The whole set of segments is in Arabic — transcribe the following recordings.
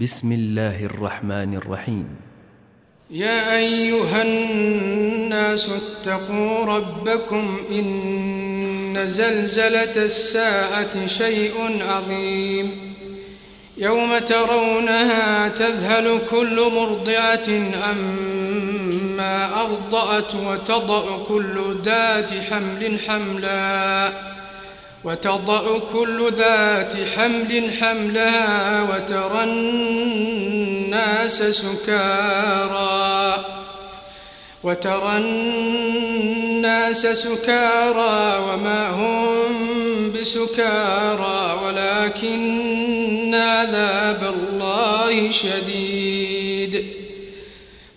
بسم الله الرحمن الرحيم. يا أيها الناس اتقوا ربكم إن زلزلة الساعة شيء عظيم. يوم ترونها تذهل كل مرضعة أما أرضأت وتضأ كل ذات حمل حملا وتضأ كل ذات حمل حملها وترى الناس سكارى. وترى الناس سكارى وما هم بسكارى. ولكن عذاب الله شديد.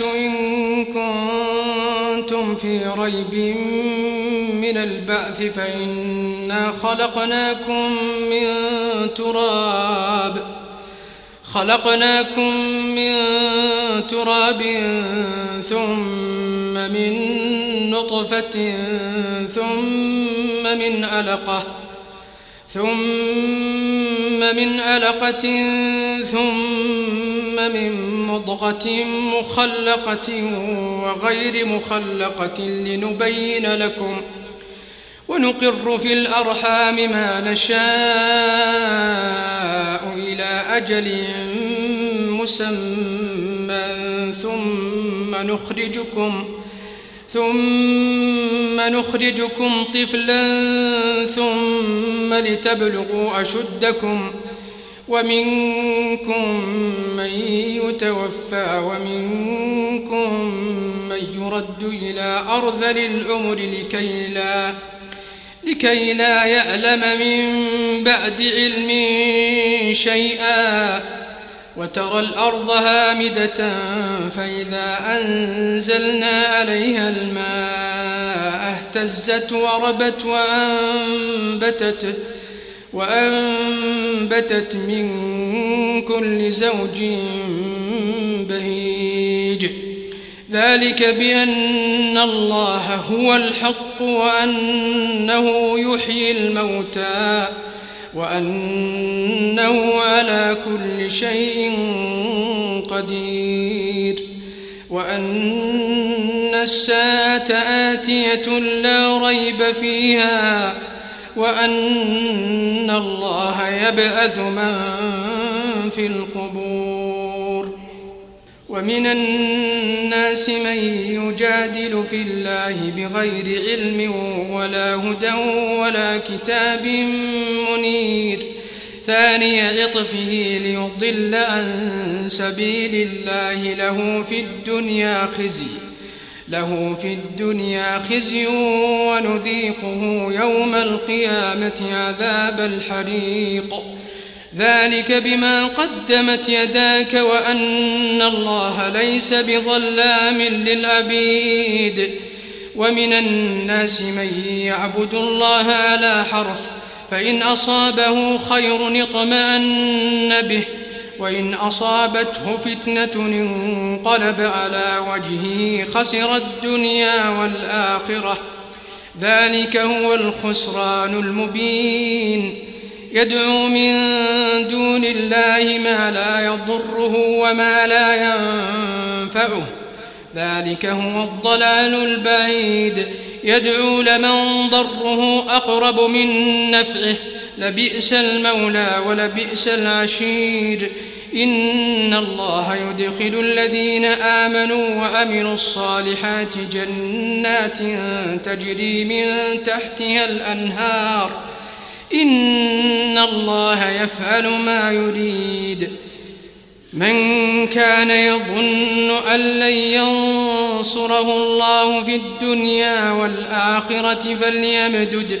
إن كنتم في ريب من البعث فإنا خلقناكم من تراب. خلقناكم من تراب ثم من نطفة ثم من علقة ثم من علقة ثم من مضغة مخلقة وغير مخلقة لنبين لكم ونقر في الأرحام ما نشاء إلى أجل مسمى ثم نخرجكم ثم نخرجكم طفلا ثم لتبلغوا أشدكم ومنكم من يتوفى ومنكم من يرد إلى أرذل العمر لكي لا لكي لا يعلم من بعد علم شيئا. وترى الأرض هامدة فإذا أنزلنا عليها الماء اهتزت وربت وأنبتت وأنبتت من كل زوج بهيج. ذلك بأن الله هو الحق وأنه يحيي الموتى وأنه على كل شيء قدير. وأن الساعة آتية لا ريب فيها وأن الله يبعث من في القبور. ومن الناس من يجادل في الله بغير علم ولا هدى ولا كتاب منير. ثاني عطفه ليضل عن سبيل الله له في الدنيا خزي. له في الدنيا خزي ونذيقه يوم القيامة عذاب الحريق. ذلك بما قدمت يداك وأن الله ليس بظلام للعبيد. ومن الناس من يعبد الله على حرف فإن أصابه خير اطمأن به. وإن أصابته فتنة انقلب على وجهه خسر الدنيا والآخرة. ذلك هو الخسران المبين. يدعو من دون الله ما لا يضره وما لا ينفعه. ذلك هو الضلال البعيد. يدعو لمن ضره أقرب من نفعه. لبئس المولى ولبئس العشير. إن الله يدخل الذين آمنوا وأمنوا الصالحات جنات تجري من تحتها الأنهار. إن الله يفعل ما يريد. من كان يظن أن لن ينصره الله في الدنيا والآخرة فليمدد.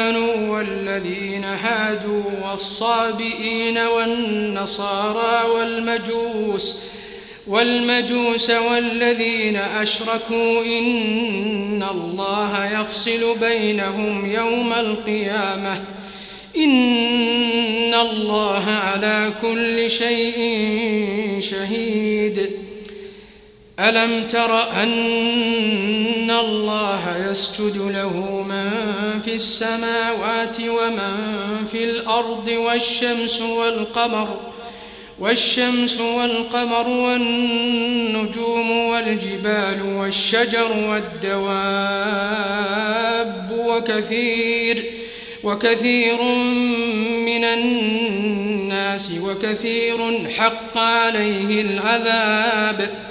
هادوا والصابئين والنصارى والمجوس والمجوس والذين أشركوا إن الله يفصل بينهم يوم القيامة. إن الله على كل شيء شهيد. ألم تر أن الله يسجد له من في السماوات ومن في الأرض والشمس والقمر والشمس والقمر والنجوم والجبال والشجر والدواب وكثير وكثير من الناس وكثير حق عليه العذاب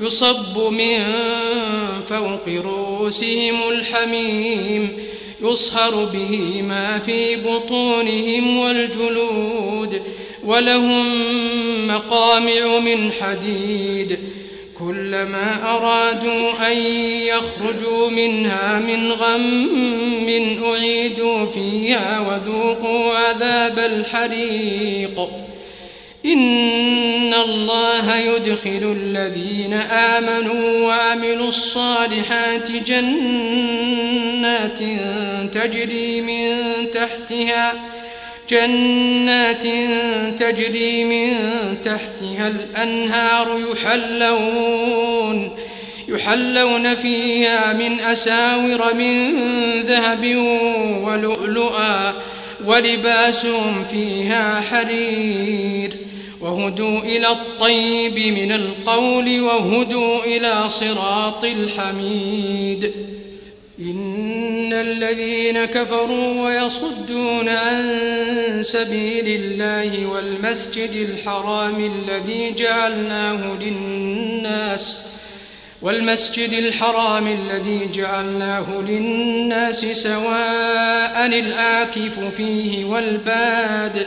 يصب من فوق رؤوسهم الحميم يصهر به ما في بطونهم والجلود ولهم مقامع من حديد. كلما أرادوا أن يخرجوا منها من غم أعيدوا فيها وذوقوا عذاب الحريق. إن الله يدخل الذين آمنوا وعملوا الصالحات جنات تجري من تحتها جنات تجري من تحتها الأنهار يحلون يحلون فيها من أساور من ذهب ولؤلؤا ولباسهم فيها حرير وهدوا إلى الطيب من القول وهدوا إلى صراط الحميد. إن الذين كفروا ويصدون عن سبيل الله والمسجد الحرام الذي جعلناه للناس والمسجد الحرام الذي جعلناه للناس سواء الآكف فيه والباد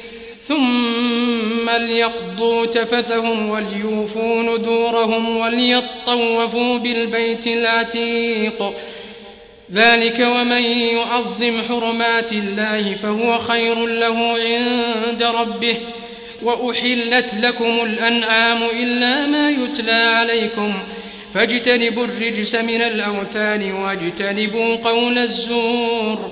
ثم ليقضوا تفثهم وليوفوا نذورهم وليطوفوا بالبيت العتيق. ذلك ومن يعظم حرمات الله فهو خير له عند ربه. وأحلت لكم الأنعام إلا ما يتلى عليكم. فاجتنبوا الرجس من الأوثان واجتنبوا قول الزور.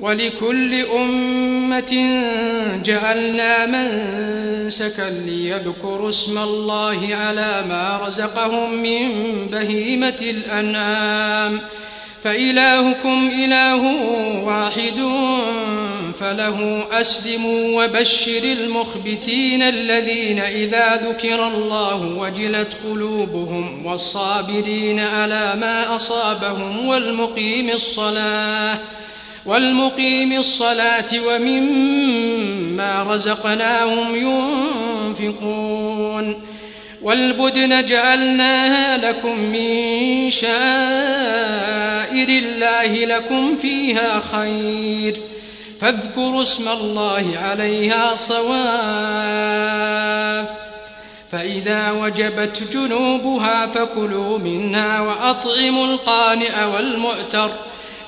ولكل أمة جعلنا منسكا ليذكروا اسم الله على ما رزقهم من بهيمة الأنعام ۖ. فإلهكم إله واحد فله أسلموا وبشر المخبتين الذين إذا ذكر الله وجلت قلوبهم والصابرين على ما أصابهم والمقيم الصلاة. والمقيم الصلاة ومما رزقناهم ينفقون والبدن جعلناها لكم من شائر الله لكم فيها خير فاذكروا اسم الله عليها صواف فإذا وجبت جنوبها فكلوا منها وأطعموا القانئ والمؤتر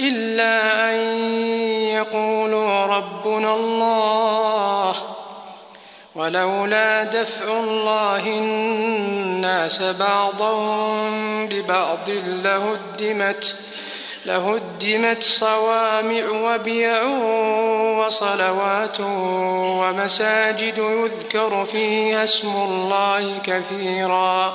إلا أن يقولوا ربنا الله ولولا دفع الله الناس بعضهم ببعض لهدمت لهدمت صوامع وبيع وصلوات ومساجد يذكر فيها اسم الله كثيرا.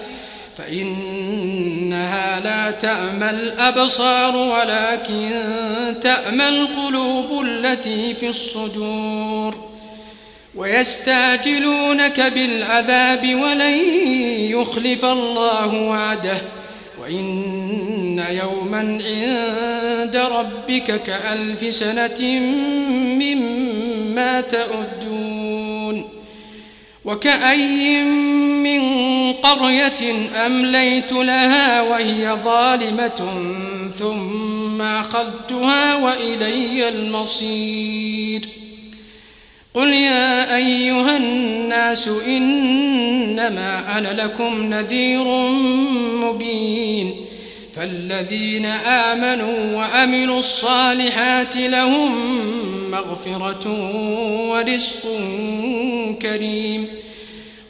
فإنها لا تأمى الأبصار ولكن تأمى القلوب التي في الصدور ويستعجلونك بالعذاب ولن يخلف الله وعده وإن يوما عند ربك كألف سنة مما تعدون وكأي من قرية أمليت لها وهي ظالمة ثم أخذتها وإلي المصير. قل يا أيها الناس إنما أنا لكم نذير مبين. فالذين آمنوا وأملوا الصالحات لهم مغفرة ورزق كريم.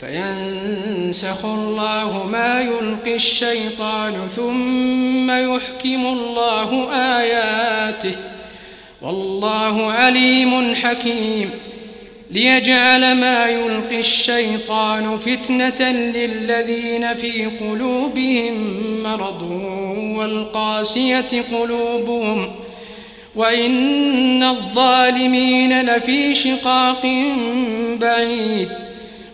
فينسخ الله ما يلقي الشيطان ثم يحكم الله آياته. والله عليم حكيم. ليجعل ما يلقي الشيطان فتنة للذين في قلوبهم مرض والقاسية قلوبهم. وإن الظالمين لفي شقاق بعيد.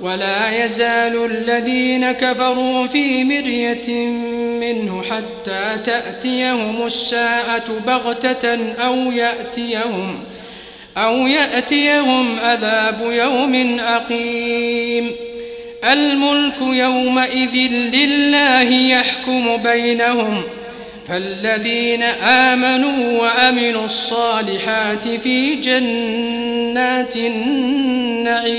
ولا يزال الذين كفروا في مرية منه حتى تأتيهم الساعة بغتة أو يأتيهم أو يأتيهم عذاب يوم أقيم. الملك يومئذ لله يحكم بينهم فالذين آمنوا وأمنوا الصالحات في جنات النعيم.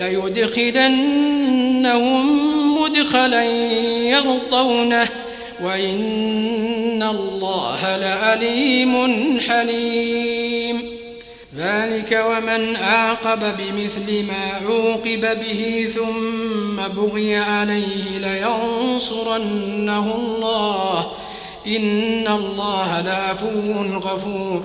ليدخلنهم مدخلا يرضونه وإن الله لعليم حليم. ذلك ومن أعقب بمثل ما عوقب به ثم بغي عليه لينصرنه الله. إن الله لعفو غفور.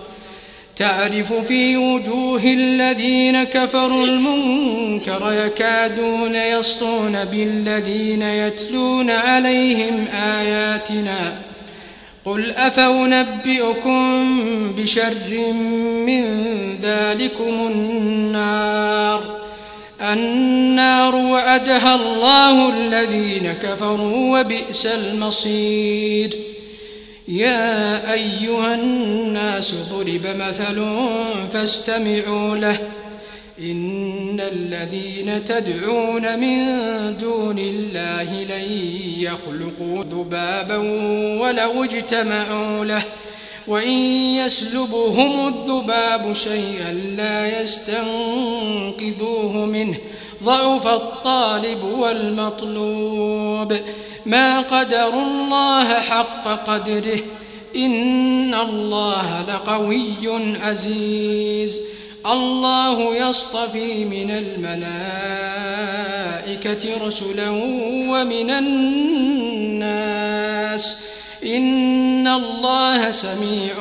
تعرف في وجوه الذين كفروا المنكر يكادون يسطون بالذين يتلون عليهم آياتنا قل أفأنبئكم بشر من ذلكم النار النار وعدها الله الذين كفروا وبئس المصير يا أيها الناس ضرب مثل فاستمعوا له. إن الذين تدعون من دون الله لن يخلقوا ذبابا ولو اجتمعوا له ۖ. وإن يسلبهم الذباب شيئا لا يستنقذوه منه. ضعف الطالب والمطلوب. ما قدر الله حق قدره. إن الله لقوي عزيز. الله يصطفي من الملائكة رسلا ومن الناس. إن الله سميع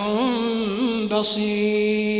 بصير.